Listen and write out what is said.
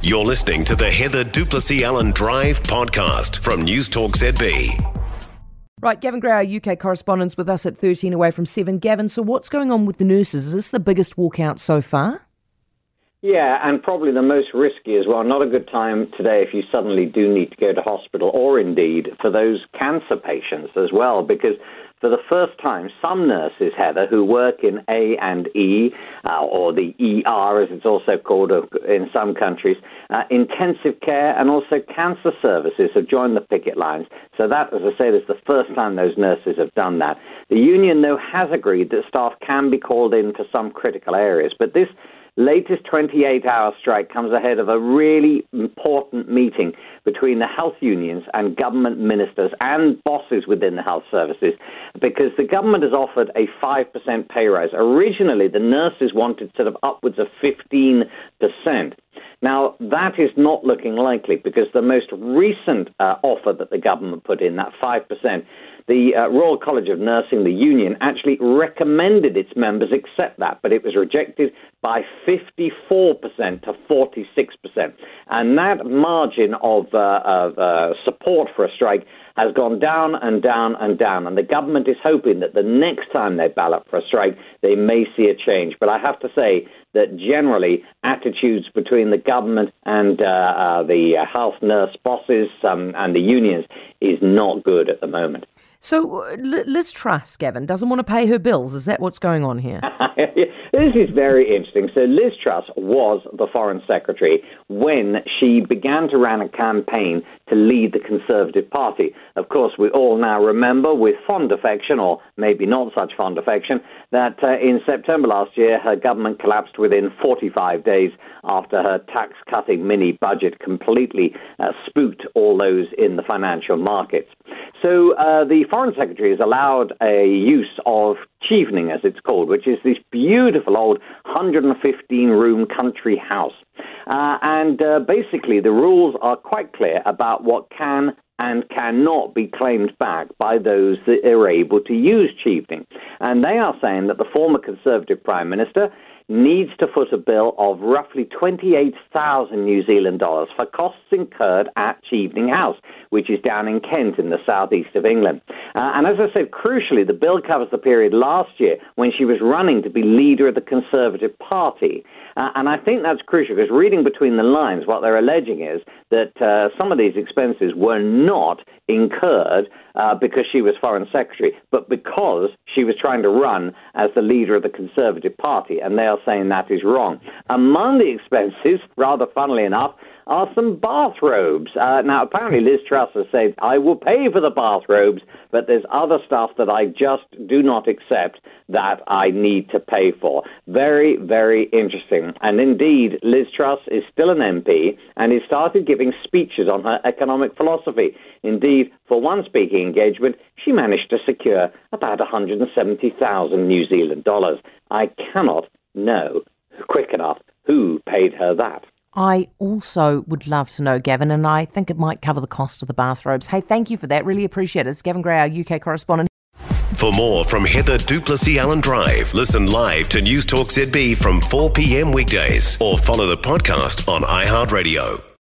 You're listening to the Heather du Plessis-Allen Drive podcast from News Talk ZB. Right, Gavin Grey, UK correspondent, with us at 13 away from 7. Gavin, so what's going on with the nurses? Is this the biggest walkout so far? Yeah, and probably the most risky as well. Not a good time today if you suddenly do need to go to hospital, or indeed for those cancer patients as well, because for the first time, some nurses, Heather, who work in A and E, uh, or the ER as it's also called uh, in some countries, uh, intensive care and also cancer services have joined the picket lines. So that, as I said, is the first time those nurses have done that. The union, though, has agreed that staff can be called in for some critical areas, but this latest 28 hour strike comes ahead of a really important meeting between the health unions and government ministers and bosses within the health services because the government has offered a 5% pay rise. Originally, the nurses wanted sort of upwards of 15%. Now, that is not looking likely because the most recent uh, offer that the government put in, that 5%, the uh, Royal College of Nursing, the union, actually recommended its members accept that, but it was rejected by 54% to 46%. And that margin of, uh, of uh, support for a strike has gone down and down and down. And the government is hoping that the next time they ballot for a strike, they may see a change. But I have to say that generally, attitudes between the government and uh, uh, the health nurse bosses um, and the unions is not good at the moment. So uh, Liz Truss, Gavin, doesn't want to pay her bills. Is that what's going on here? this is very interesting. So Liz Truss was the foreign secretary when she began to run a campaign to lead the Conservative Party. Of course, we all now remember with fond affection, or maybe not such fond affection, that uh, in September last year her government collapsed within 45 days after her tax cutting mini budget completely uh, spooked all those in the financial markets. So uh, the Foreign Secretary has allowed a use of Chevening, as it's called, which is this beautiful old 115 room country house. Uh, and uh, basically, the rules are quite clear about what can and cannot be claimed back by those that are able to use Chevening. And they are saying that the former Conservative Prime Minister needs to foot a bill of roughly 28,000 New Zealand dollars for costs incurred at Chevening House, which is down in Kent in the southeast of England. Uh, and as I said, crucially, the bill covers the period last year when she was running to be leader of the Conservative Party. Uh, and I think that's crucial because reading between the lines, what they're alleging is that uh, some of these expenses were not incurred uh, because she was Foreign Secretary, but because she was trying to run as the leader of the Conservative Party. And they are saying that is wrong. Among the expenses, rather funnily enough, are some bathrobes. Uh, now, apparently, Liz Truss has said, I will pay for the bathrobes, but there's other stuff that I just do not accept that I need to pay for. Very, very interesting. And indeed, Liz Truss is still an MP and has started giving speeches on her economic philosophy. Indeed, for one speaking engagement, she managed to secure about 170,000 New Zealand dollars. I cannot know quick enough who paid her that. I also would love to know, Gavin, and I think it might cover the cost of the bathrobes. Hey, thank you for that. Really appreciate it. It's Gavin Grey, our UK correspondent. For more from Heather du Plessis-Allen Drive, listen live to News Talk ZB from 4 p.m. weekdays or follow the podcast on iHeartRadio.